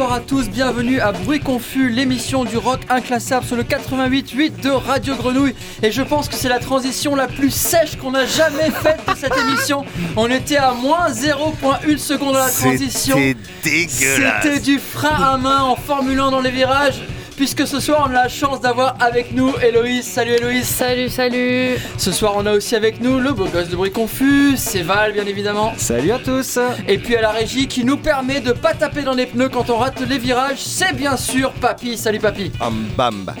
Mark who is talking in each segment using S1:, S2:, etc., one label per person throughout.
S1: bonsoir à tous. Bienvenue à Bruit Confus, l'émission du rock inclassable sur le 88.8 de Radio Grenouille. Et je pense que c'est la transition la plus sèche qu'on a jamais faite de cette émission. On était à moins 0.1 seconde de la transition.
S2: C'était dégueulasse.
S1: C'était du frein à main en formulant dans les virages puisque ce soir on a la chance d'avoir avec nous Héloïse. Salut Héloïse.
S3: Salut, salut.
S1: Ce soir on a aussi avec nous le beau gosse de bruit confus, c'est Val bien évidemment.
S4: Salut à tous.
S1: Et puis à la régie qui nous permet de pas taper dans les pneus quand on rate les virages, c'est bien sûr Papy. Salut Papy.
S2: Bam bam.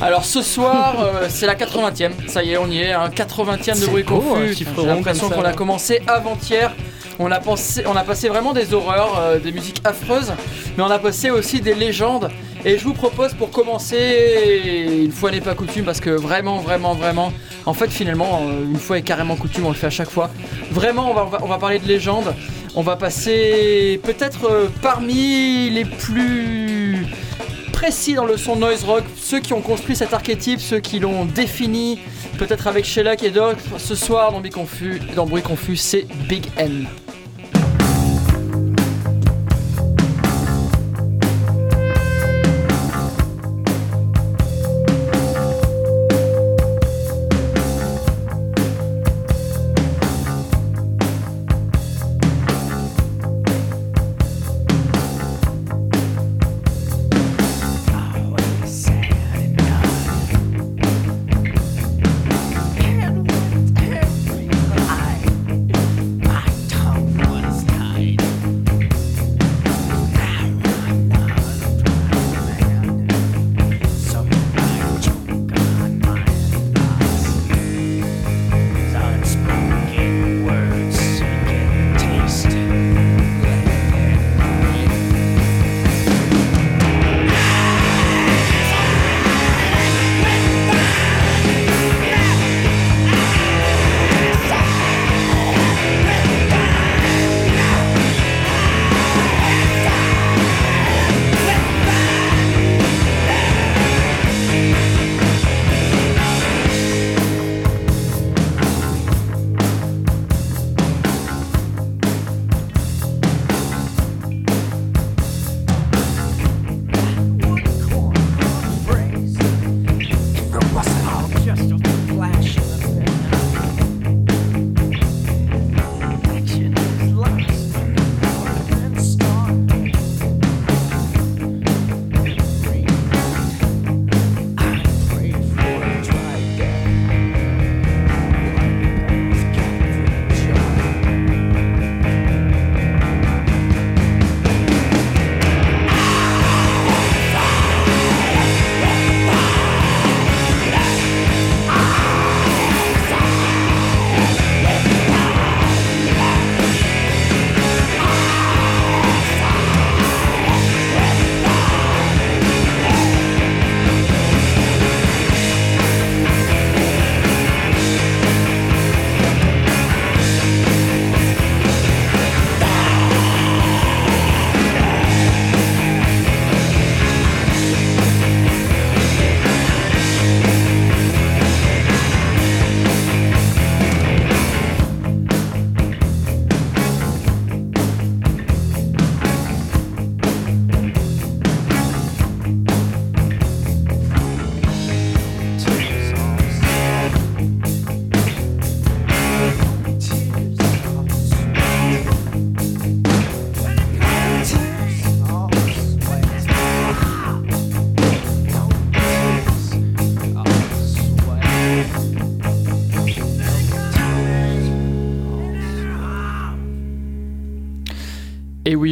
S1: Alors ce soir euh, c'est la 80e, ça y est on y est, un 80e de bruit
S4: beau,
S1: confus.
S4: chiffre
S1: J'ai l'impression qu'on a commencé avant-hier. On a, pensé, on a passé vraiment des horreurs, euh, des musiques affreuses, mais on a passé aussi des légendes. Et je vous propose pour commencer, une fois n'est pas coutume, parce que vraiment, vraiment, vraiment, en fait finalement, euh, une fois est carrément coutume, on le fait à chaque fois. Vraiment, on va, parler de légendes. On va passer peut-être euh, parmi les plus précis dans le son noise rock, ceux qui ont construit cet archétype, ceux qui l'ont défini, peut-être avec Shellac et d'autres. Ce soir dans Bruit Confus, c'est Big N.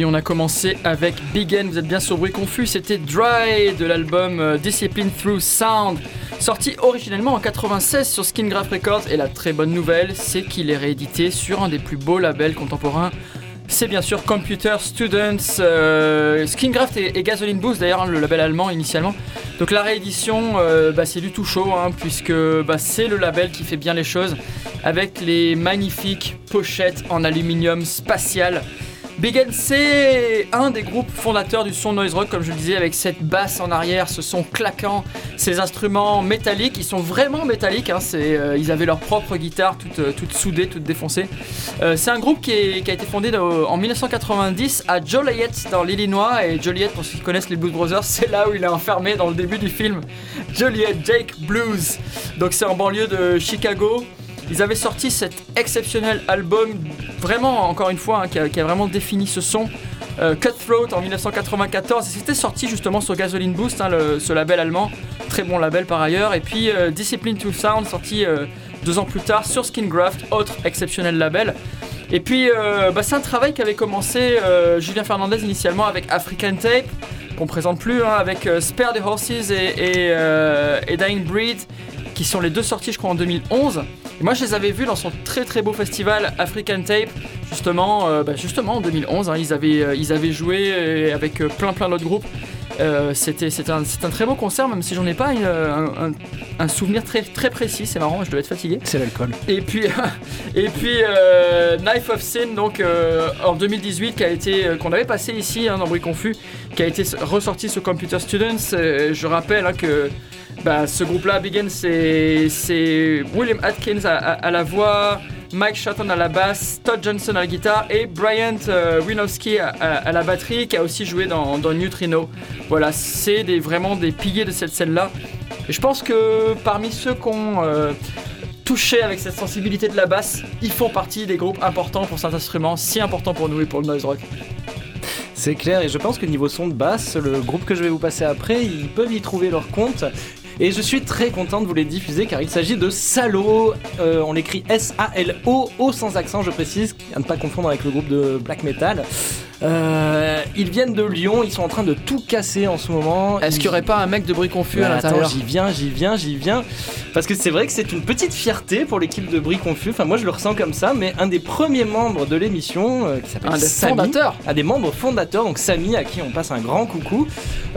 S1: on a commencé avec Big vous êtes bien sur Bruit Confus, c'était Dry de l'album euh, Discipline Through Sound, sorti originellement en 96 sur Skin Graph Records. Et la très bonne nouvelle, c'est qu'il est réédité sur un des plus beaux labels contemporains. C'est bien sûr Computer Students, euh, Skingraft et, et Gasoline Boost d'ailleurs, hein, le label allemand initialement. Donc la réédition, euh, bah, c'est du tout chaud, hein, puisque bah, c'est le label qui fait bien les choses, avec les magnifiques pochettes en aluminium spatial Big N, c'est un des groupes fondateurs du son noise rock, comme je le disais, avec cette basse en arrière, ce son claquant, ces instruments métalliques. Ils sont vraiment métalliques, hein, euh, ils avaient leur propre guitare, toute, euh, toute soudée, toute défoncée. Euh, c'est un groupe qui, a été fondé en 1990 à Joliet, dans l'Illinois. Et Joliet, pour ceux qui connaissent les Blues Brothers, c'est là où il est enfermé dans le début du film. Joliet Jake Blues. Donc c'est en banlieue de Chicago. Ils avaient sorti cet exceptionnel album, vraiment, encore une fois, hein, qui, a, vraiment défini ce son. Euh, Cutthroat en 1994 et c'était sorti justement sur Gasoline Boost, hein, ce label allemand, très bon label par ailleurs. Et puis euh, Discipline to Sound sorti euh, deux ans plus tard sur Skingraft, autre exceptionnel label. Et puis bah, c'est un travail qu'avait commencé Julien Fernandez initialement avec African Tape, qu'on présente plus, hein, avec Spare the Horses et, et Dying Breed, qui sont les deux sorties je crois en 2011 moi, je les avais vus dans son très très beau festival African Tape, justement, euh, bah, justement en 2011. Hein. ils, avaient, euh, ils avaient joué euh, avec plein plein d'autres groupes. c'était un, un, très beau concert, même si j'en ai pas un, un, souvenir très, très précis. C'est marrant, je dois être fatigué.
S3: C'est l'alcool.
S1: Et puis, et puis Knife of Sin, donc en 2018, qui a été qu'on avait passé ici hein, dans Bruit Confus, qui a été ressorti sur Computer Students. je rappelle hein, que bah, ce groupe-là, Big c'est William Atkins à, la voix, Mike Shatton à la basse, Todd Johnson à la guitare et Bryant euh, Winowski à, la batterie qui a aussi joué dans, Neutrino. Voilà, c'est vraiment des piliers de cette scène-là. Et je pense que parmi ceux qui ont euh, touché avec cette sensibilité de la basse, ils font partie des groupes importants pour cet instrument, si important pour nous et pour le noise rock.
S3: C'est clair, et je pense que niveau son de basse, le groupe que je vais vous passer après, ils peuvent y trouver leur compte. Et je suis très content de vous les diffuser car il s'agit de Salo. Euh, on l'écrit S-A-L-O, O sans accent, je précise, à ne pas confondre avec le groupe de black metal. Euh, ils viennent de Lyon, ils sont en train de tout casser en ce moment.
S1: Est-ce qu'il n'y aurait pas un mec de bruit confus à l'intérieur
S3: J'y viens, j'y viens, j'y viens. Parce que c'est vrai que c'est une petite fierté pour l'équipe de bruit confus. Enfin, moi je le ressens comme ça, mais un des premiers membres de l'émission, euh, qui s'appelle
S1: un des fondateurs,
S3: un des membres fondateurs, donc Samy, à qui on passe un grand coucou,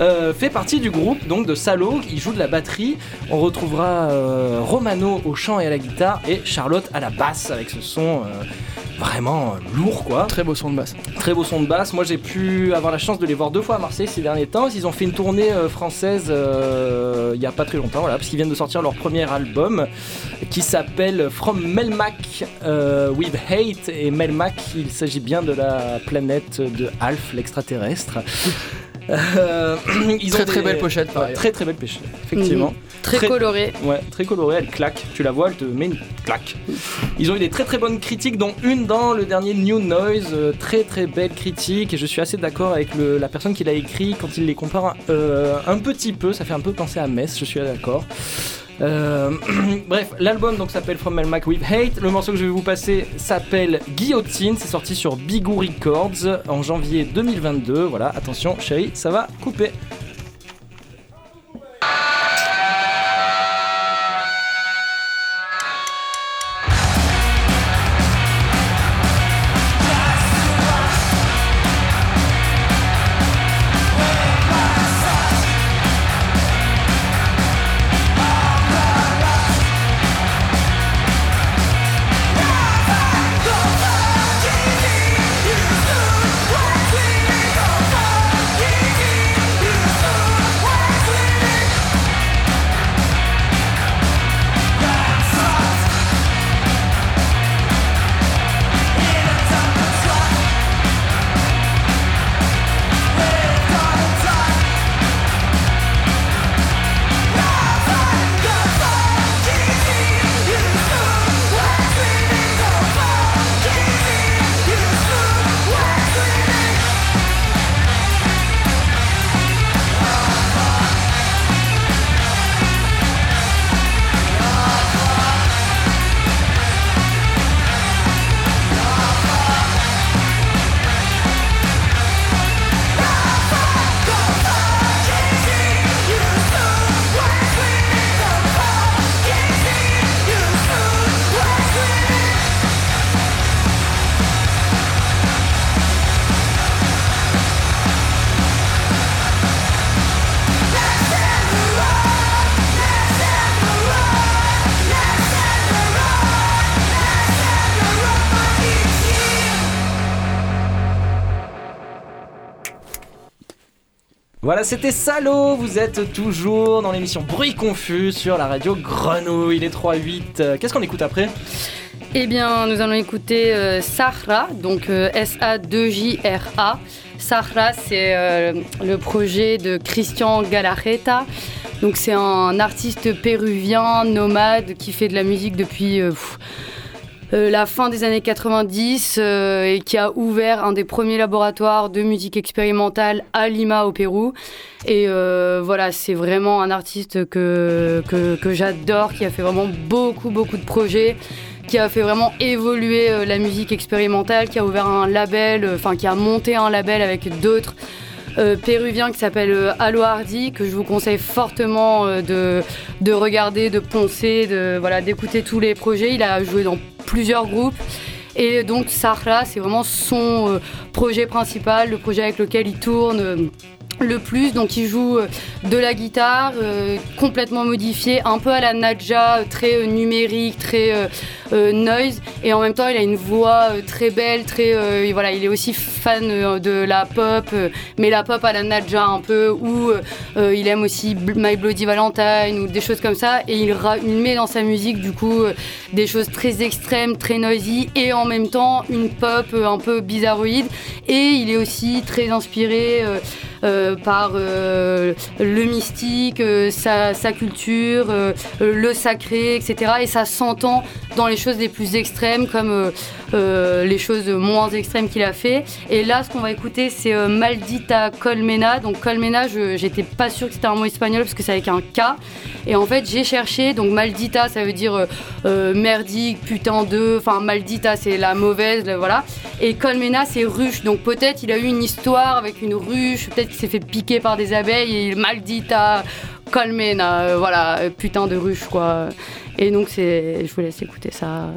S3: euh, fait partie du groupe donc de Salo. Il joue de la batterie. On retrouvera Romano au chant et à la guitare et Charlotte à la basse avec ce son vraiment lourd quoi.
S1: Très beau son de basse.
S3: Très beau son de basse. Moi j'ai pu avoir la chance de les voir deux fois à Marseille ces derniers temps. Ils ont fait une tournée euh, française euh, il y a pas très longtemps, voilà, parce qu'ils viennent de sortir leur premier album qui s'appelle From Melmac euh, with Hate. Et Melmac, il s'agit bien de la planète de Alf, l'extraterrestre.
S1: Euh, ils très ont très belle pochette,
S3: Très très belle pochette, effectivement. Mhm.
S4: Très, colorée.
S3: Ouais, très colorée, elle claque. Tu la vois, elle te met une claque. Ils ont eu des très très bonnes critiques, dont une dans le dernier New Noise. Euh, très très belle critique. Et je suis assez d'accord avec la personne qui l'a écrit quand il les compare euh, un petit peu. Ça fait un peu penser à Metz, je suis d'accord. Euh, bref, l'album donc s'appelle From Melmac with Hate. Le morceau que je vais vous passer s'appelle Guillotine. C'est sorti sur Bigou Records en janvier 2022. Voilà, attention, chérie, ça va couper. Voilà, c'était Salo. Vous êtes toujours dans l'émission Bruit Confus sur la radio Grenouille. Il est 3-8. Euh, Qu'est-ce qu'on écoute après?
S4: Eh bien, nous allons écouter euh, Sahra, donc euh, S-A-2-J-R-A. Sahra, c'est euh, le projet de Christian Galarreta. Donc, c'est un artiste péruvien, nomade, qui fait de la musique depuis euh, la fin des années 90 euh, et qui a ouvert un des premiers laboratoires de musique expérimentale à Lima, au Pérou. Et euh, voilà, c'est vraiment un artiste que, que, que j'adore, qui a fait vraiment beaucoup, beaucoup de projets qui a fait vraiment évoluer la musique expérimentale, qui a ouvert un label, enfin qui a monté un label avec d'autres euh, péruviens qui s'appelle euh, Allo Hardy, que je vous conseille fortement euh, de, de regarder, de poncer, de, voilà, d'écouter tous les projets. Il a joué dans plusieurs groupes. Et donc Sahra, c'est vraiment son projet principal, le projet avec lequel il tourne. Le plus, donc il joue euh, de la guitare euh, complètement modifiée, un peu à la Nadja, euh, très numérique, très noise, et en même temps il a une voix très belle, très voilà, il est aussi fan de la pop, mais la pop à la Nadja un peu, ou euh, il aime aussi My Bloody Valentine ou des choses comme ça, et il, il met dans sa musique du coup des choses très extrêmes, très noisy, et en même temps une pop un peu bizarroïde, et il est aussi très inspiré. Euh, par euh, le mystique, euh, sa, culture, le sacré, etc. Et ça s'entend dans les choses les plus extrêmes, comme euh, les choses moins extrêmes qu'il a fait. Et là, ce qu'on va écouter, c'est euh, Maldita Colmena. Donc Colmena, j'étais pas sûre que c'était un mot espagnol parce que c'est avec un K. Et en fait, j'ai cherché. Donc Maldita, ça veut dire euh, euh, merdique, putain de. Enfin, Maldita, c'est la mauvaise, voilà. Et Colmena, c'est ruche. Donc peut-être il a eu une histoire avec une ruche, peut-être qu'il s'est fait piquer par des abeilles et Maldita Colmena, voilà, putain de ruche quoi. Et donc c'est, je vous laisse écouter ça.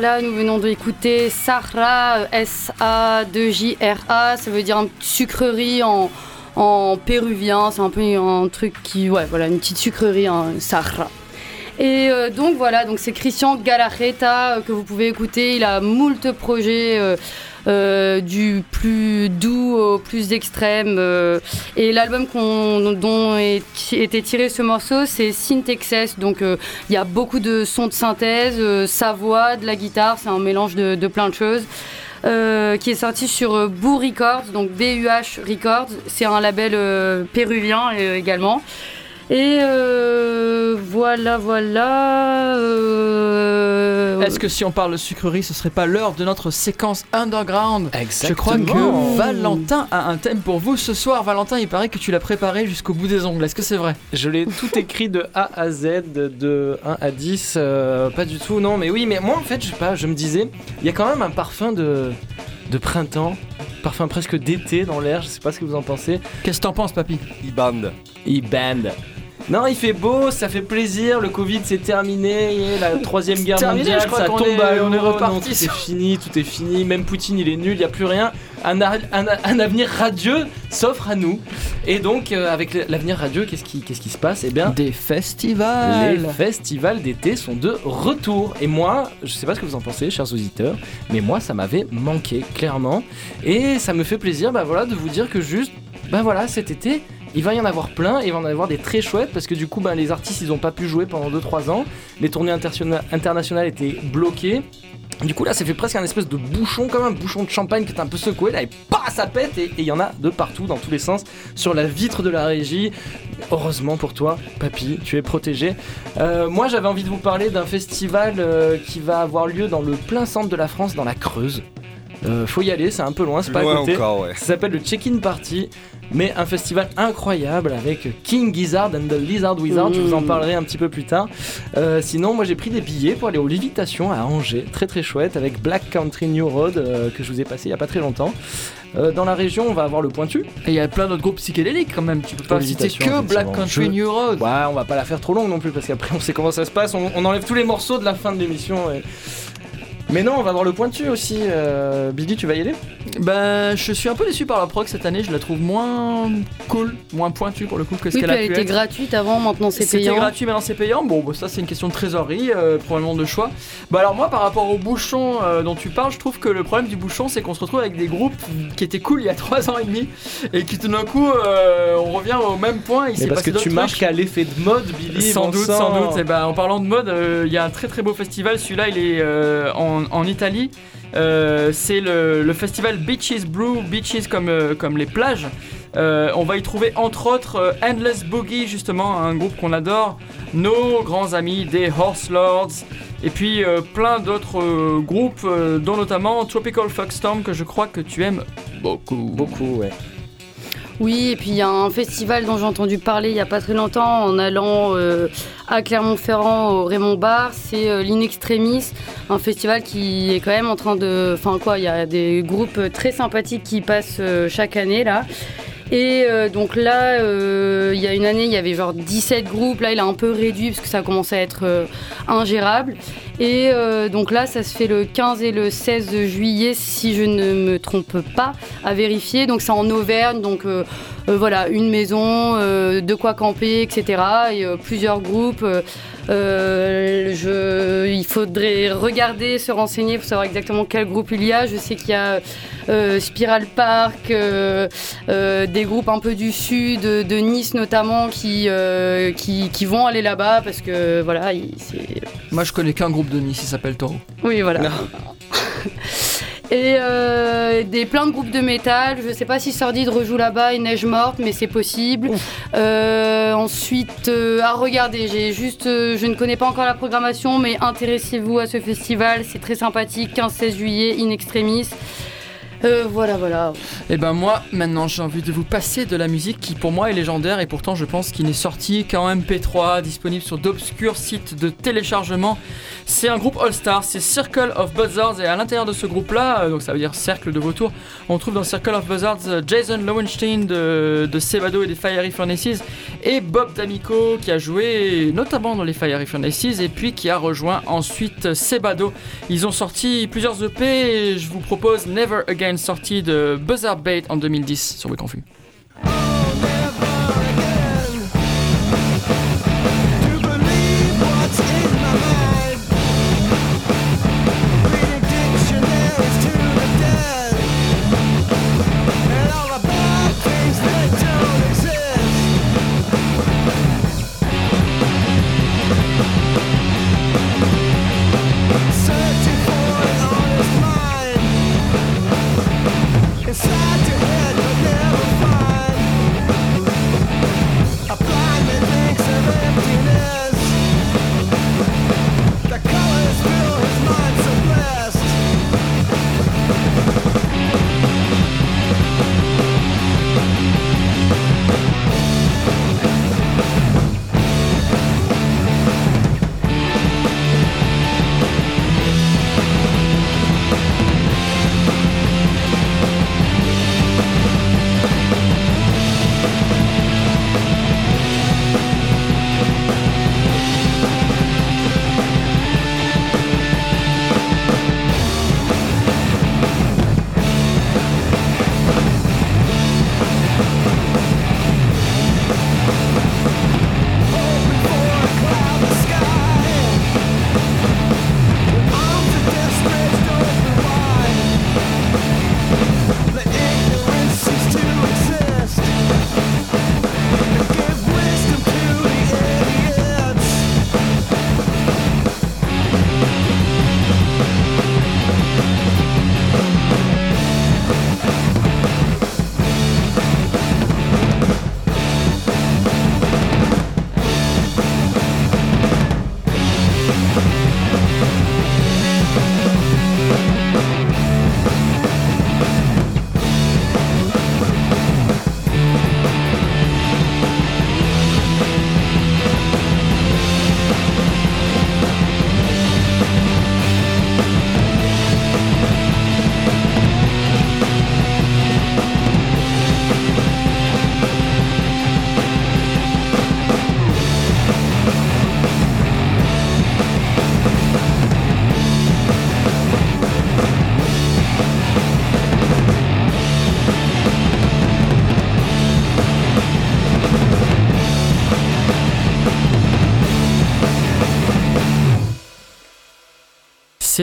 S4: Voilà, nous venons d'écouter Sahra, S-A-2-J-R-A, ça veut dire une sucrerie en, en péruvien, c'est un peu un truc qui, ouais, voilà, une petite sucrerie, en Sahra. Et euh, donc voilà, donc c'est Christian Galarreta euh, que vous pouvez écouter. Il a moult projets euh, euh, du plus doux au plus extrême. euh, et l'album dont était tiré ce morceau, c'est Synthexes. Donc euh, il y a beaucoup de sons de synthèse, sa voix, de la guitare, c'est un mélange de, plein de choses. Qui est sorti sur euh, Records, donc BUH Records. C'est un label péruvien également. Et euh, voilà, voilà. euh,
S1: Est-ce que si on parle de sucrerie, ce serait pas l'heure de notre séquence underground? Je crois
S3: Exactement.
S1: que Valentin a un thème pour vous ce soir. Valentin, il paraît que tu l'as préparé jusqu'au bout des ongles. Est-ce que c'est vrai?
S3: Je l'ai tout écrit de A à Z, de 1 à 10. euh, pas du tout, non, mais oui, mais moi en fait, je sais pas, je me disais, il y a quand même un parfum de, de printemps, parfum presque d'été dans l'air, je sais pas ce que vous en pensez.
S1: Qu'est-ce que t'en penses, papy?
S2: E-band.
S3: E-band. Non, il fait beau, ça fait plaisir, le Covid c'est terminé, la troisième guerre
S1: Terminé,
S3: mondiale, ça tombe
S1: est-
S3: à
S1: on est reparti
S3: non, tout
S1: sur-
S3: est fini, tout est fini, même Poutine il est nul, il n'y a plus rien. Un, avenir radieux s'offre à nous. Et donc, euh, avec l'avenir radieux, qu'est-ce qui, qu'est-ce qui se passe? Eh bien,
S1: Des festivals
S3: les festivals d'été sont de retour. Et moi, je sais pas ce que vous en pensez, chers auditeurs, mais moi, ça m'avait manqué, clairement. Et ça me fait plaisir, bah voilà, de vous dire que juste, bah voilà, cet été, il va y en avoir plein, il va en avoir des très chouettes, parce que du coup, bah, les artistes, ils ont pas pu jouer pendant 2-3 ans. Les tournées internationales étaient bloquées. Du coup là ça fait presque un espèce de bouchon comme un bouchon de champagne que t'as un peu secoué là et pas ça pète et et il y en a de partout dans tous les sens sur la vitre de la régie. Heureusement pour toi papy tu es protégé. Euh, moi j'avais envie de vous parler d'un festival euh, qui va avoir lieu dans le plein centre de la France dans la Creuse. Euh, faut y aller c'est un peu loin c'est pas à côté.
S2: encore, ouais.
S3: Ça s'appelle le Check-in Party, mais un festival incroyable avec King Gizzard and the Lizard Wizard. Je vous en
S4: Mmh.
S3: parlerai un petit peu plus tard. Euh, sinon, moi j'ai pris des billets pour aller aux Lévitations à Angers, très très chouette, avec Black Country New Road euh, que je vous ai passé il y a pas très longtemps. Euh, dans la région, on va avoir le Pointu.
S1: Et il y a plein d'autres groupes psychédéliques quand même. Tu peux pas citer que Black. Country
S3: Je-
S1: New Road.
S3: Ouais, on va pas la faire trop longue non plus parce qu'après on sait comment ça se passe. On, on enlève tous les morceaux de la fin de l'émission. et- Mais non, on va voir le Pointu aussi. Euh, Billy, tu vas y aller?
S1: Ben, je suis un peu déçu par la prog cette année. Je la trouve moins cool, moins pointue pour le coup que ce
S4: oui,
S1: qu'elle a
S4: elle
S1: pu
S4: était
S1: être.
S4: gratuite avant, maintenant c'est
S1: C'était
S4: payant.
S1: gratuit, maintenant c'est payant. Bon, bah, ça c'est une question de trésorerie, euh, probablement de choix. Bah alors moi, par rapport au bouchon euh, dont tu parles, je trouve que le problème du bouchon, c'est qu'on se retrouve avec des groupes qui étaient cool il y a 3 ans et demi et qui tout d'un coup, euh, on revient au même point. Il
S3: Mais parce
S1: passé
S3: que tu
S1: trucs.
S3: qu'à l'effet de mode, Billy.
S1: Sans
S3: bon
S1: doute,
S3: sang.
S1: sans doute. Et ben, en parlant de mode, euh, il y a un très très beau festival. Celui-là, il est euh, en, Italie. Euh, c'est le, festival Beaches Brew, Beaches comme, euh, comme les plages. Euh, on va y trouver entre autres Endless Boogie, justement, un groupe qu'on adore, nos grands amis des Horse Lords, et puis plein d'autres groupes, dont notamment Tropical Fuckstorm, que je crois que tu aimes beaucoup.
S3: Beaucoup, ouais.
S4: Oui, et puis il y a un festival dont j'ai entendu parler il n'y a pas très longtemps en allant euh, à Clermont-Ferrand au Raymond Bar. C'est euh, l'Inextremis, un festival qui est quand même en train de. Enfin, quoi, il y a des groupes très sympathiques qui passent euh, chaque année là. Et euh, donc là, euh, il y a une année, il y avait genre 17 groupes. Là, il a un peu réduit parce que ça commençait à être euh, ingérable. Et donc là, ça se fait le 15 et le 16 juillet, si je ne me trompe pas, à vérifier. Donc c'est en Auvergne, donc voilà, une maison, de quoi camper, etc. Et plusieurs groupes. Euh, je, il faudrait regarder, se renseigner pour savoir exactement quel groupe il y a. Je sais qu'il y a euh, Spiral Park, euh, euh, des groupes un peu du sud, de Nice notamment, qui, euh, qui, qui vont aller là-bas parce que voilà, il- c'est
S1: Moi, je connais qu'un groupe de Nice, il s'appelle Taureau.
S4: oui, voilà. Et euh, des plein de groupes de métal. Je sais pas si Sordide rejoue là-bas et Neige Morte, mais c'est possible. Euh, ensuite, euh, à regarder, j'ai juste, euh, je ne connais pas encore la programmation, mais intéressez-vous à ce festival. C'est très sympathique. 15-16 juillet, in extremis. Euh, voilà, voilà.
S1: Et ben moi, maintenant, j'ai envie de vous passer de la musique qui pour moi est légendaire et pourtant je pense qu'il n'est sorti qu'en MP3, disponible sur d'obscurs sites de téléchargement. C'est un groupe All-Star, c'est Circle of Buzzards et à l'intérieur de ce groupe-là, euh, donc ça veut dire cercle de vautours, on trouve dans Circle of Buzzards euh, Jason Lowenstein de, de Sebado et des Fiery Furnaces et Bob D'Amico qui a joué notamment dans les Fiery Furnaces et puis qui a rejoint ensuite Sebado. Ils ont sorti plusieurs EP et je vous propose Never Again sorti de Buzzard Bait en 2010 sur Confus.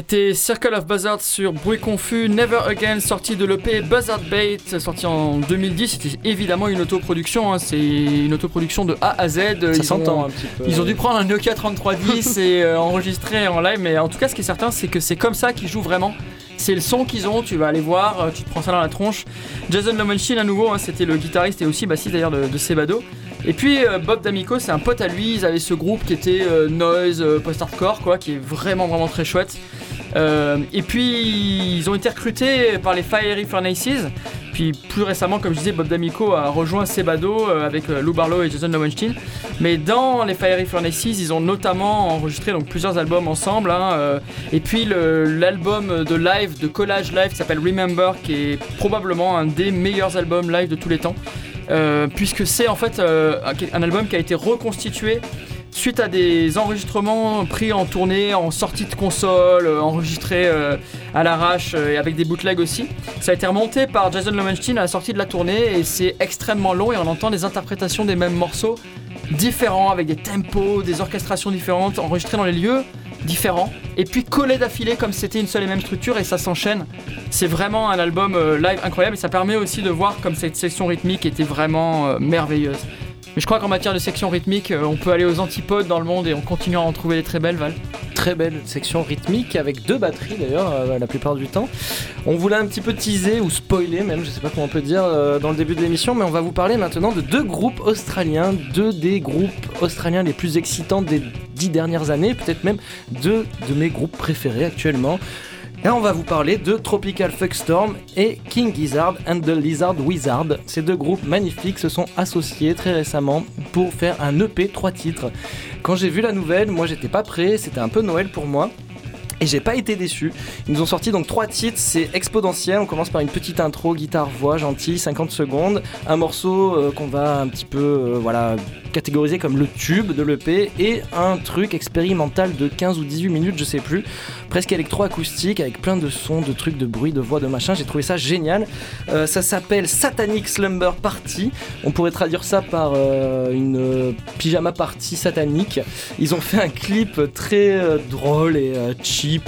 S1: C'était Circle of Buzzard sur Bruit Confus, Never Again, sorti de l'EP Buzzard Bait, sorti en 2010. C'était évidemment une autoproduction, hein, c'est une autoproduction de A à Z.
S3: Ça
S1: Ils
S3: s'entend un petit peu.
S1: Ils ont dû prendre un Nokia 3310 et euh, enregistrer en live, mais en tout cas, ce qui est certain, c'est que c'est comme ça qu'ils jouent vraiment. C'est le son qu'ils ont, tu vas aller voir, euh, tu te prends ça dans la tronche. Jason Lomenstein, à nouveau, hein, c'était le guitariste et aussi bassiste d'ailleurs de, de Sebado. Et puis euh, Bob D'Amico, c'est un pote à lui, ils avaient ce groupe qui était euh, noise, euh, post-hardcore, quoi, qui est vraiment, vraiment très chouette. Euh, et puis ils ont été recrutés par les Fiery Furnaces. Puis plus récemment, comme je disais, Bob D'Amico a rejoint Sebado euh, avec euh, Lou Barlow et Jason Lowenstein. Mais dans les Fiery Furnaces, ils ont notamment enregistré donc, plusieurs albums ensemble. hein, et puis l'album de live, de collage live qui s'appelle Remember, qui est probablement un des meilleurs albums live de tous les temps. Puisque c'est en fait un album qui a été reconstitué suite à des enregistrements pris en tournée, en sortie de console, euh, enregistrés euh, à l'arrache euh, et avec des bootlegs aussi. Ça a été remonté par Jason Lowenstein à la sortie de la tournée et c'est extrêmement long et on entend des interprétations des mêmes morceaux différents avec des tempos, des orchestrations différentes, enregistrés dans les lieux différents et puis collés d'affilée comme c'était une seule et même structure et ça s'enchaîne. C'est vraiment un album live incroyable et ça permet aussi de voir comme cette section rythmique était vraiment merveilleuse. Mais je crois qu'en matière de section rythmique, euh, on peut aller aux antipodes dans le monde et on continue à en trouver des très belles, Val.
S3: Très belle section rythmique avec deux batteries d'ailleurs euh, la plupart du temps. On voulait un petit peu teaser ou spoiler même, je sais pas comment on peut dire euh, dans le début de l'émission, mais on va vous parler maintenant de deux groupes australiens, deux des groupes australiens les plus excitants des dix dernières années, peut-être même deux de mes groupes préférés actuellement. Là, on va vous parler de Tropical Fuckstorm et King Gizzard and the Lizard Wizard. Ces deux groupes magnifiques se sont associés très récemment pour faire un EP 3 titres. Quand j'ai vu la nouvelle, moi j'étais pas prêt, c'était un peu Noël pour moi. Et j'ai pas été déçu. Ils nous ont sorti donc trois titres, c'est exponentiel. On commence par une petite intro, guitare-voix, gentil, 50 secondes. Un morceau euh, qu'on va un petit peu euh, voilà, catégoriser comme le tube de l'EP. Et un truc expérimental de 15 ou 18 minutes, je sais plus. Presque électro-acoustique avec plein de sons, de trucs, de bruit, de voix, de machin. J'ai trouvé ça génial. Euh, ça s'appelle Satanic Slumber Party. On pourrait traduire ça par une pyjama party satanique. Ils ont fait un clip très drôle et euh,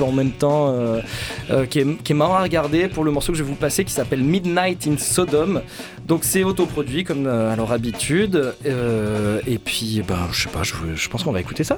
S3: en même temps, euh, euh, qui, est, qui est marrant à regarder pour le morceau que je vais vous passer qui s'appelle Midnight in Sodom. Donc c'est autoproduit comme euh, à leur habitude. Et puis, ben, je sais pas, je, je pense qu'on va écouter ça.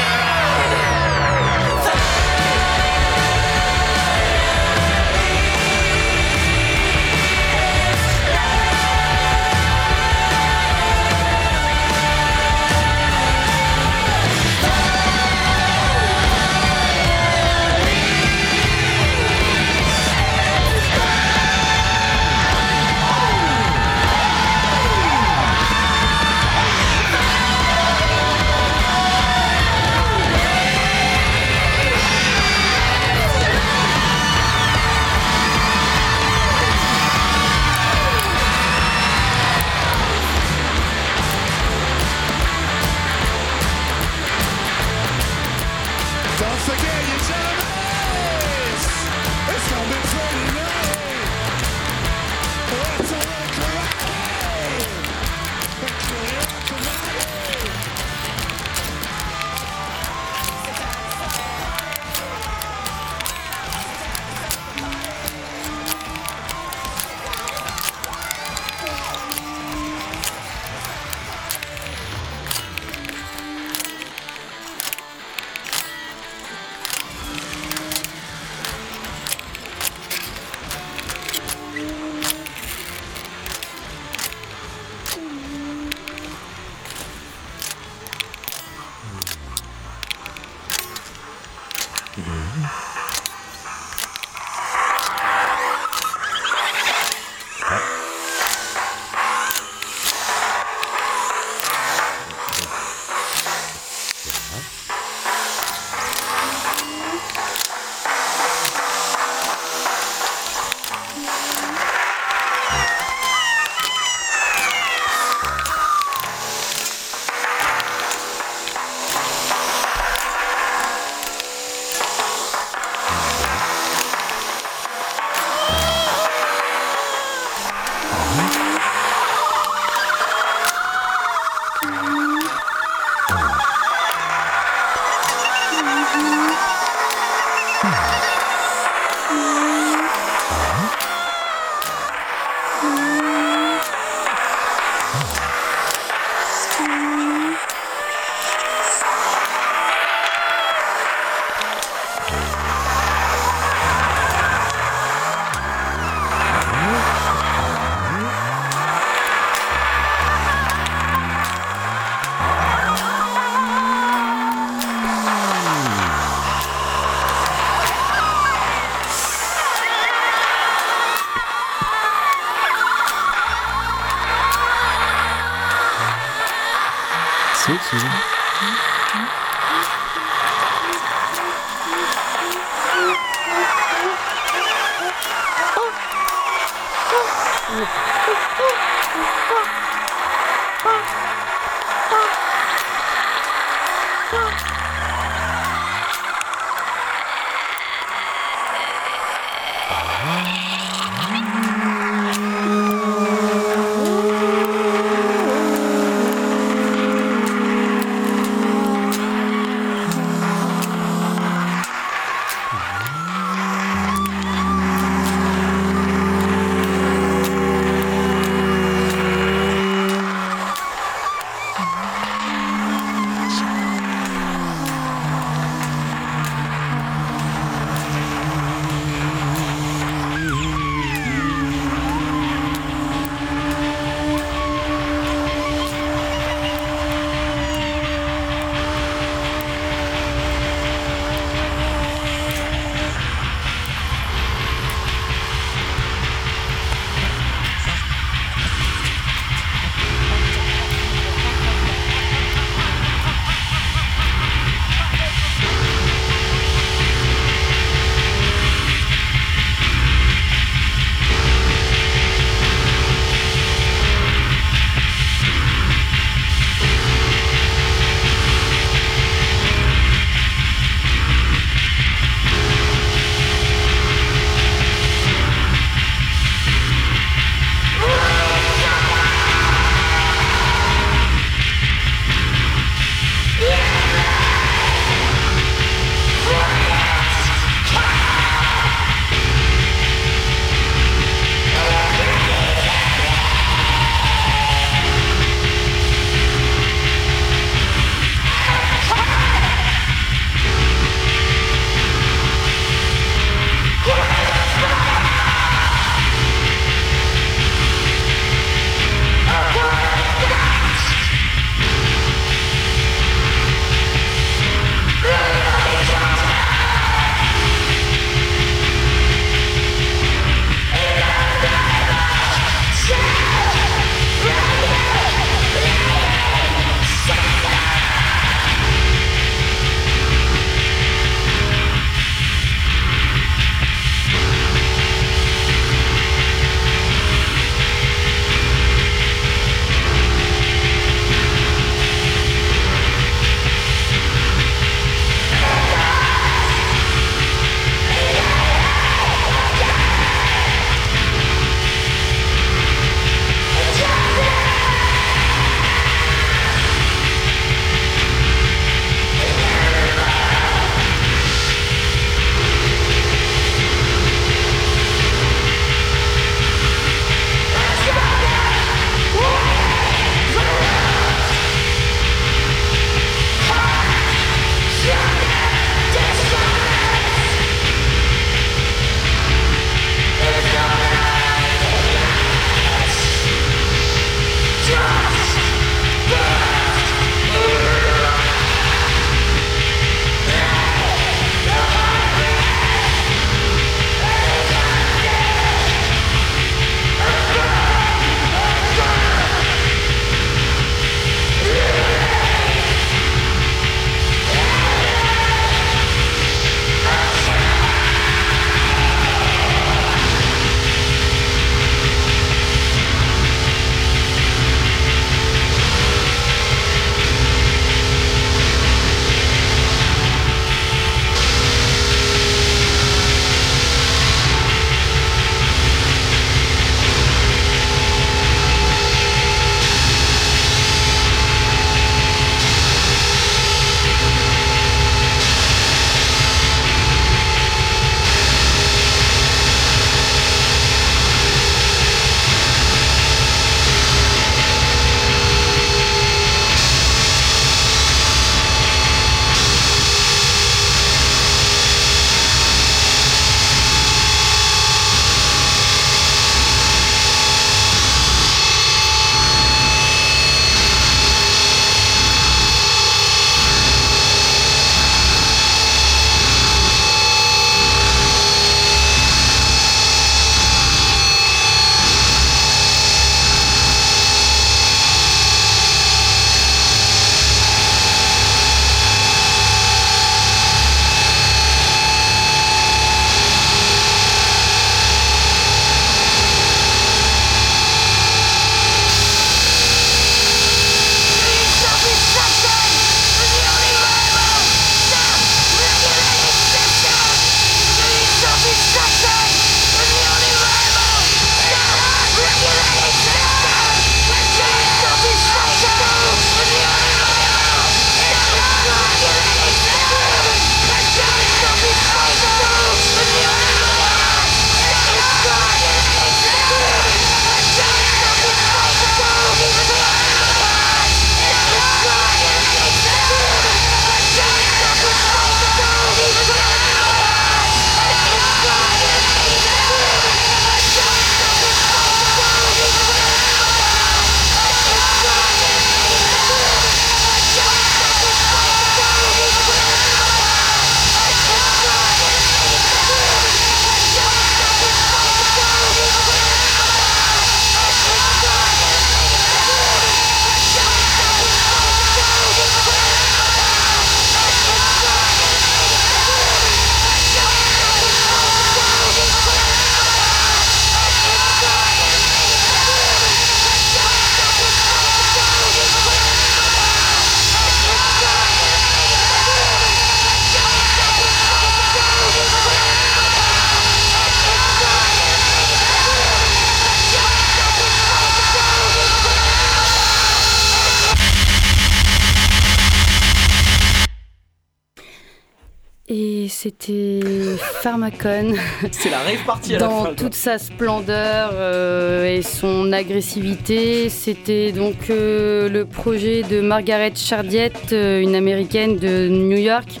S4: Pharmacon
S3: C'est la à la
S4: dans
S3: fin.
S4: toute sa splendeur euh, et son agressivité. C'était donc euh, le projet de Margaret Chardiette, euh, une américaine de New York.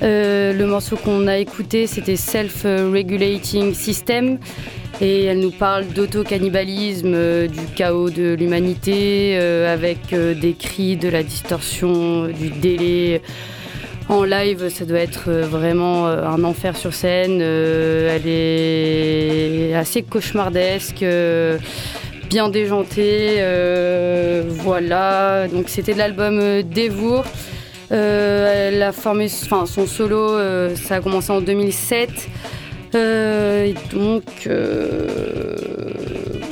S4: Euh, le morceau qu'on a écouté, c'était Self-Regulating System. Et elle nous parle d'auto-cannibalisme, euh, du chaos de l'humanité, euh, avec des cris, de la distorsion, du délai. En live, ça doit être euh, vraiment euh, un enfer sur scène. Euh, elle est assez cauchemardesque, bien déjantée. voilà, donc c'était de l'album Dévour. Elle a formé son solo, ça a commencé en 2007. Euh, et donc,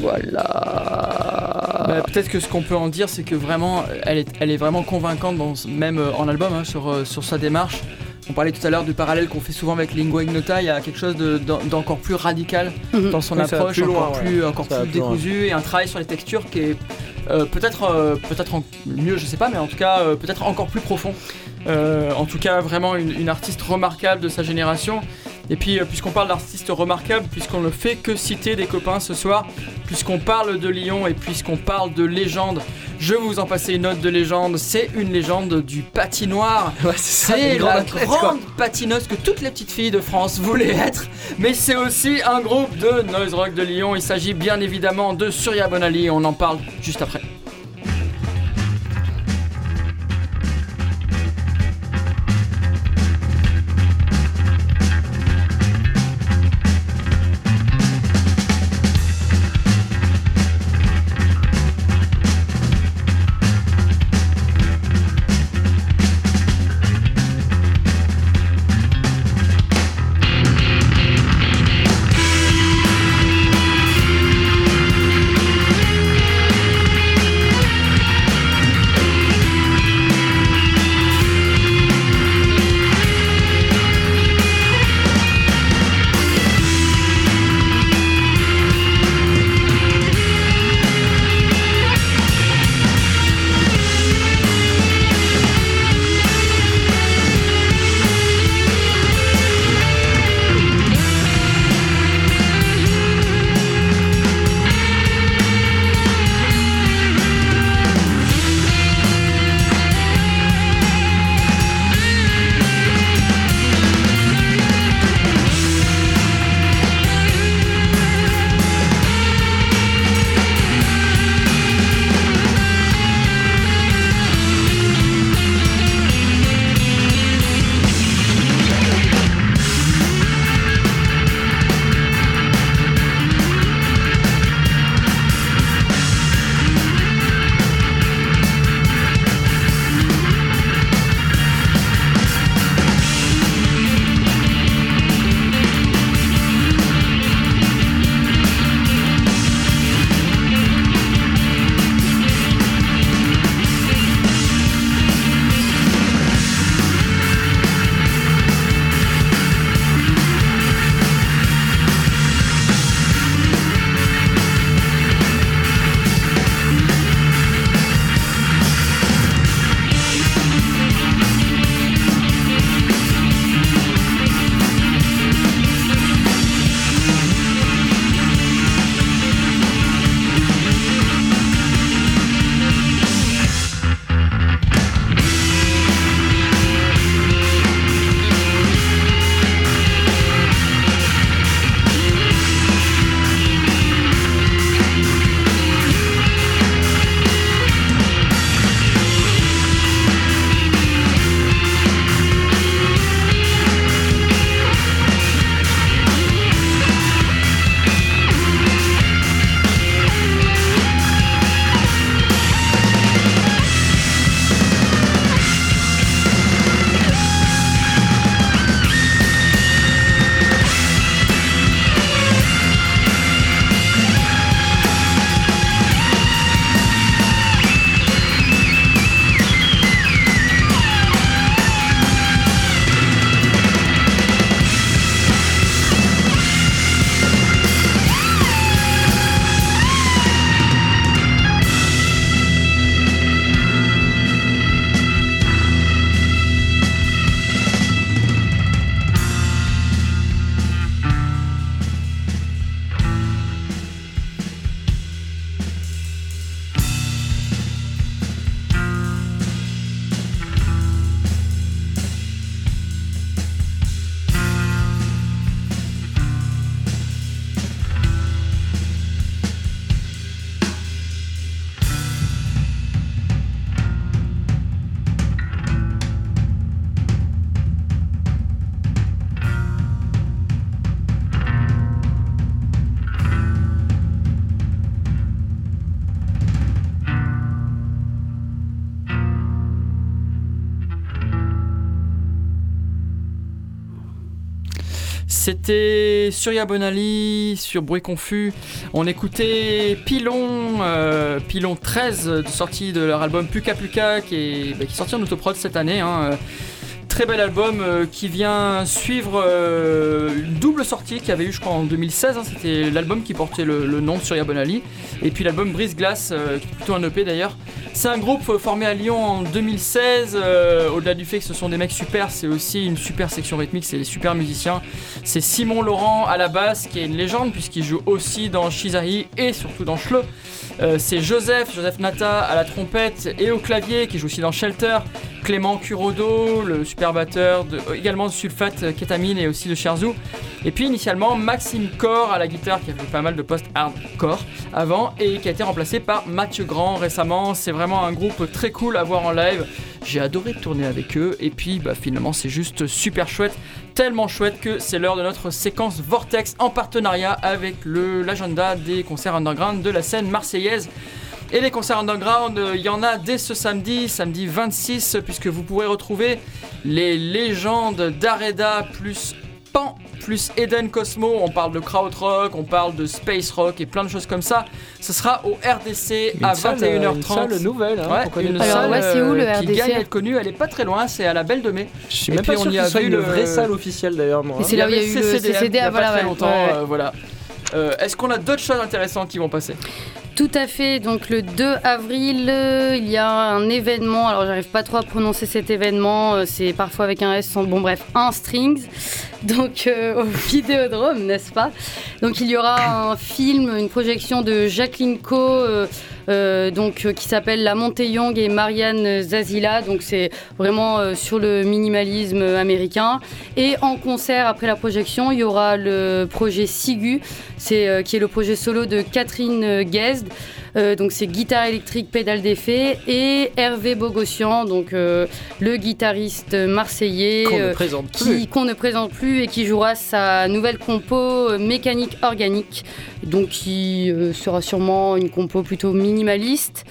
S4: voilà.
S1: Bah, Peut-être que ce qu'on peut en dire, c'est que vraiment, elle est, elle est vraiment convaincante, dans, même euh, en album, hein, sur, euh, sur sa démarche. On parlait tout à l'heure du parallèle qu'on fait souvent avec Lingua Ignota, il y a quelque chose de- d'en- d'encore plus radical
S4: Mhm.
S1: dans son
S3: Oui,
S1: approche,
S3: plus loin,
S1: encore
S3: ouais.
S1: plus, encore
S3: loin.
S1: décousu, et un travail sur les textures qui est euh, peut-être euh, peut-être mieux, je sais pas, mais en tout cas euh, peut-être encore plus profond. Euh, en tout cas, vraiment une, une artiste remarquable de sa génération. Et puis, euh, puisqu'on parle d'artistes remarquables, puisqu'on ne fait que citer des copains ce soir, puisqu'on parle de Lyon et puisqu'on parle de légende, je vais vous en passer une note de légende. C'est une légende du patinoire.
S3: Ouais, c'est grande
S1: la
S3: athlète, quoi.
S1: grande patineuse que toutes les petites filles de France voulaient être, mais c'est aussi un groupe de noise rock de Lyon. Il s'agit bien évidemment de Surya Bonali. On en parle juste après. C'était Surya Bonali sur Bruit Confus. On écoutait Pilon, euh, Pilon 13, de sortie de leur album Puka Puka, qui est, bah, sorti en autoprod cette année. hein. Très bel album euh, qui vient suivre euh, une double sortie qu'il y avait eu, je crois, en 2016. hein. C'était l'album qui portait le, nom Surya Bonali. Et puis l'album Brise Glace, euh, qui est plutôt un EP d'ailleurs. C'est un groupe formé à Lyon en 2016. euh, Au-delà du fait que ce sont des mecs super, c'est aussi une super section rythmique, c'est des super musiciens. C'est Simon Laurent à la basse, qui est une légende, puisqu'il joue aussi dans Shizahi et surtout dans Schleu. C'est Joseph, Joseph Nata à la trompette et au clavier, qui joue aussi dans Shelter. Clément Curodo, le super de, également de Sulfate euh, Kétamine et aussi de Sherzou. Et puis initialement Maxime Cor à la guitare qui a fait pas mal de post-hardcore avant et qui a été remplacé par Mathieu Grand récemment. C'est vraiment un groupe très cool à voir en live. J'ai adoré tourner avec eux et puis bah, finalement c'est juste super chouette. Tellement chouette que c'est l'heure de notre séquence Vortex en partenariat avec l'agenda des concerts underground de la scène marseillaise. Et les concerts underground, euh, il y en a dès ce samedi, samedi 26, puisque vous pourrez retrouver les légendes d'Areda plus Pan plus Eden Cosmo. On parle de krautrock, on parle de space rock et plein de choses comme ça. Ce sera au RDC à
S3: Une salle, euh,
S1: 21h30.
S3: Une salle nouvelle. hein,
S1: Ouais, une salle
S4: ouais, c'est où, le
S1: euh, qui
S4: RDC?
S1: gagne à être connue. Elle est pas très loin, c'est à la Belle de Mai.
S3: Je suis
S1: Et
S3: même
S1: puis,
S3: pas
S1: on
S3: sûr
S1: y
S3: que
S1: a
S3: ce soit
S1: vu
S3: une
S1: le-
S3: vraie salle officielle d'ailleurs. moi,
S4: Et
S3: hein.
S4: c'est là où il y a eu le CCD,
S1: il y a
S4: voilà,
S1: pas très
S4: ouais,
S1: longtemps.
S4: ouais.
S1: euh, voilà. Euh, Est-ce qu'on a d'autres choses intéressantes qui vont passer?
S4: Tout à fait. Donc le 2 avril, euh, il y a un événement. Alors j'arrive pas trop à prononcer cet événement. euh, C'est parfois avec un S. Bon bref, un strings. Donc euh, au Vidéodrome, n'est-ce pas? Donc il y aura un film, une projection de Jacqueline Co. euh, donc euh, qui s'appelle La Montée Young et Marianne Zazila. Donc c'est vraiment euh, sur le minimalisme américain. Et en concert après la projection, il y aura le projet Sigu, euh, qui est le projet solo de Catherine euh. Euh, donc c'est guitare électrique, pédale d'effet et Hervé Bogossian, donc euh, le guitariste marseillais
S3: Qu'on ne
S4: euh,
S3: présente plus.
S4: qui ne présente plus et qui jouera sa nouvelle compo euh, mécanique organique, donc qui euh, sera sûrement une compo plutôt minimaliste.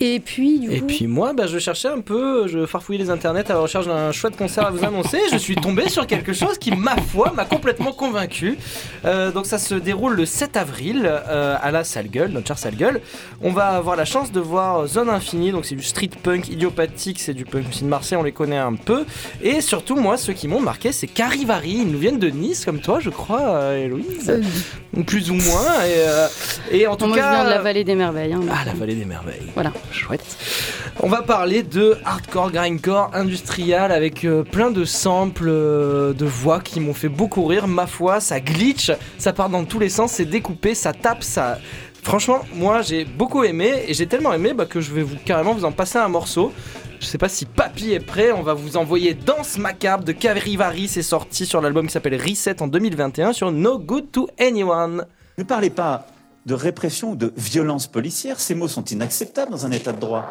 S4: Et puis du
S3: Et
S4: coup,
S3: puis moi, bah, je cherchais un peu, je farfouillais les internets à la recherche d'un chouette concert à vous annoncer. Je suis tombé sur quelque chose qui, ma foi, m'a complètement convaincu. Euh, donc ça se déroule le 7 avril euh, à la Salle Gueule, notre chère Salle Gueule. On va avoir la chance de voir Zone Infinie, donc c'est du street punk idiopathique, c'est du punk aussi de Marseille, on les connaît un peu. Et surtout, moi, ceux qui m'ont marqué, c'est Carivari. Ils nous viennent de Nice, comme toi, je crois, euh, Héloïse. Plus ou moins. Et, euh, et en tout
S4: moi
S3: cas.
S4: je viens de la vallée des merveilles. hein,
S3: Ah, la vallée des merveilles.
S4: Voilà.
S3: Chouette. On va parler de hardcore, grindcore, industrial avec euh, plein de samples euh, de voix qui m'ont fait beaucoup rire. Ma foi, ça glitch, ça part dans tous les sens, c'est découpé, ça tape, ça. Franchement, moi j'ai beaucoup aimé et j'ai tellement aimé bah, que je vais vous carrément vous en passer un morceau. Je sais pas si Papy est prêt, on va vous envoyer Danse Macabre de Carivari, c'est sorti sur l'album qui s'appelle Reset en 2021 sur No Good to Anyone.
S5: Ne parlez pas de répression ou de violence policière, ces mots sont inacceptables dans un état de droit.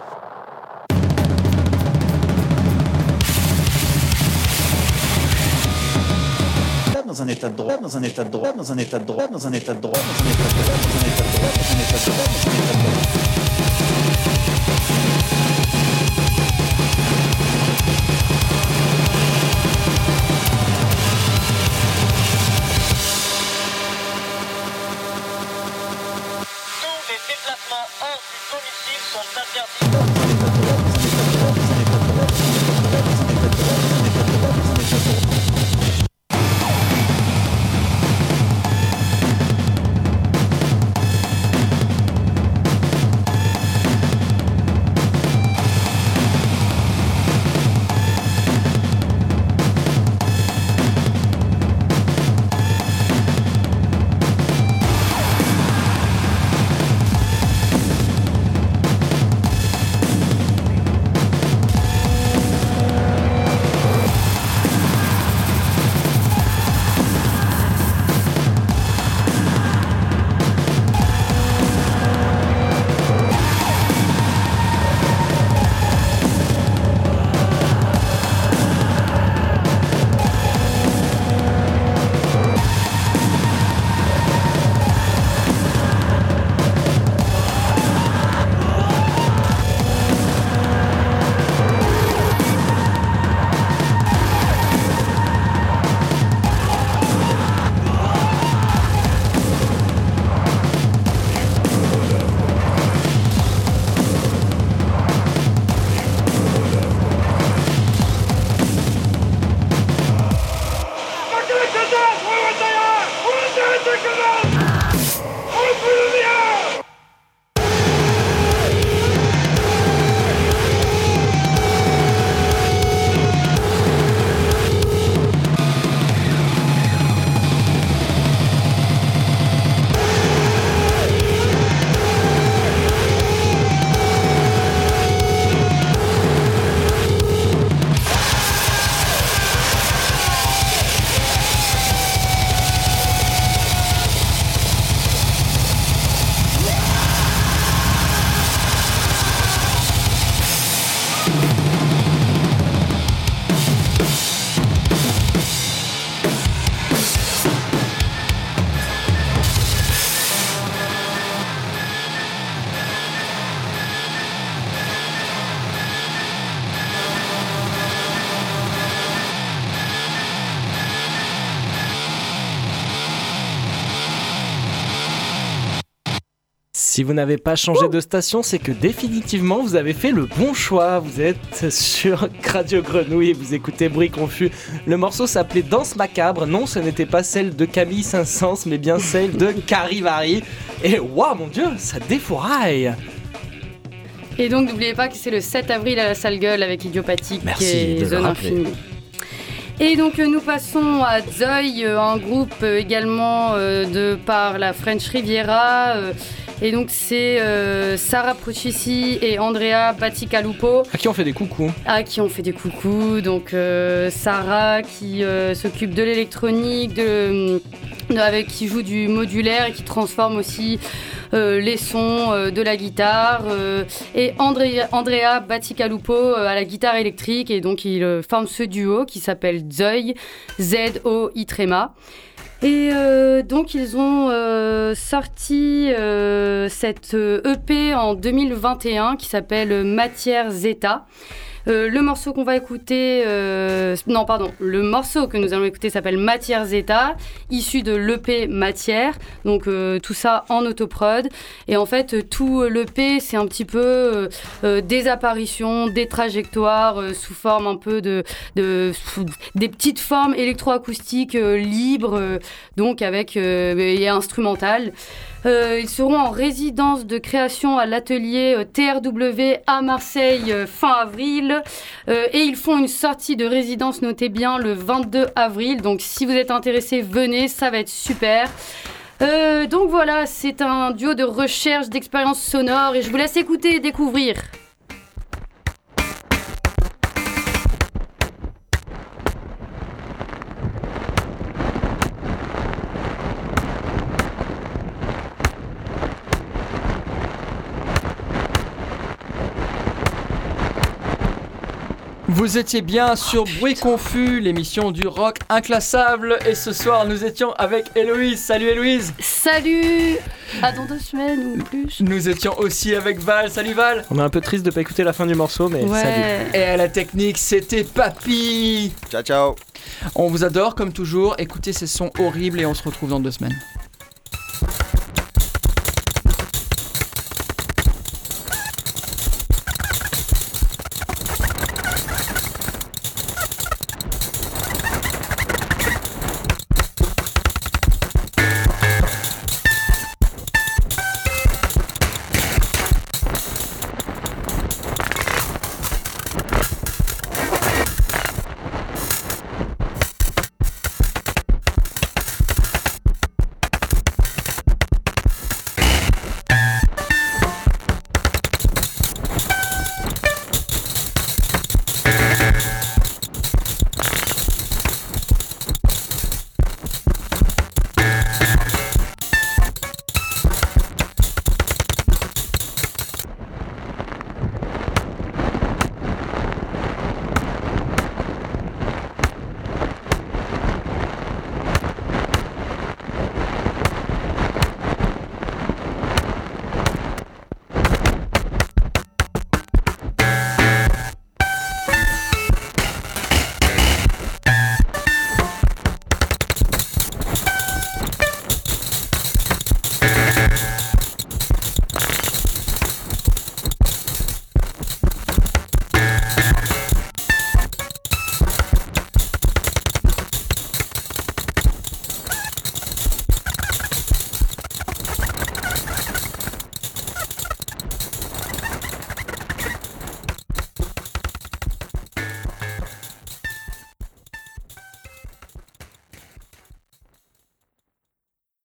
S5: Dans un état de droit, dans un état de droit, dans un état de droit, dans un état de droit, dans un état de droit, dans un état de droit, dans un état de droit, dans un état de droit.
S3: Si vous n'avez pas changé de station, c'est que définitivement vous avez fait le bon choix. Vous êtes sur Radio Grenouille et vous écoutez Bruit Confus. Le morceau s'appelait Danse Macabre. Non, ce n'était pas celle de Camille Saint-Saëns, mais bien celle de Carivari. Et waouh, mon dieu, ça défouraille
S4: Et donc n'oubliez pas que c'est le 7 avril à la salle gueule avec Idiopathique
S3: Merci
S4: et
S3: de
S4: Zone. Infinie. Et donc nous passons à Zoï, euh, un groupe euh, également euh, de par la French Riviera. Et donc c'est euh, Sarah Prochissi et Andrea Batticalupo
S3: À qui on fait des coucous
S4: à qui on fait des coucous. Donc euh, Sarah qui euh, s'occupe de l'électronique, de, de- avec qui joue du modulaire et qui transforme aussi les sons de la guitare. et Andrea, Andrea Batticalupo à la guitare électrique. Et donc ils forment ce duo qui s'appelle Zoï, Z-O-I tréma. Et euh, donc ils ont euh, sorti euh, cette EP en 2021 qui s'appelle Matière Zeta. Euh, le morceau qu'on va écouter, euh, non pardon, le morceau que nous allons écouter s'appelle Matière Zeta, issu de l'EP Matière, donc euh, tout ça en autoprod. Et en fait, tout l'EP, c'est un petit peu euh, euh, des apparitions, des trajectoires sous forme un peu de, de des petites formes électroacoustiques libres, donc avec et instrumentales. Euh, ils seront en résidence de création à l'atelier euh, TRW à Marseille euh, fin avril. Et ils font une sortie de résidence, notez bien, le 22 avril. Donc si vous êtes intéressé, venez, ça va être super. Donc voilà, c'est un duo de recherche d'expérience sonore et je vous laisse écouter et découvrir.
S1: Vous étiez bien sur Bruit Confus, l'émission du rock inclassable. Et ce soir, nous étions avec Héloïse. Salut Héloïse.
S4: Salut À dans deux semaines ou plus.
S1: Nous étions aussi avec Val. Salut Val.
S3: On est un peu triste de pas écouter la fin du morceau, mais salut.
S4: Ouais.
S1: Et à la technique, c'était Papy.
S2: Ciao, ciao.
S1: On vous adore comme toujours. Écoutez ces sons horribles et on se retrouve dans deux semaines.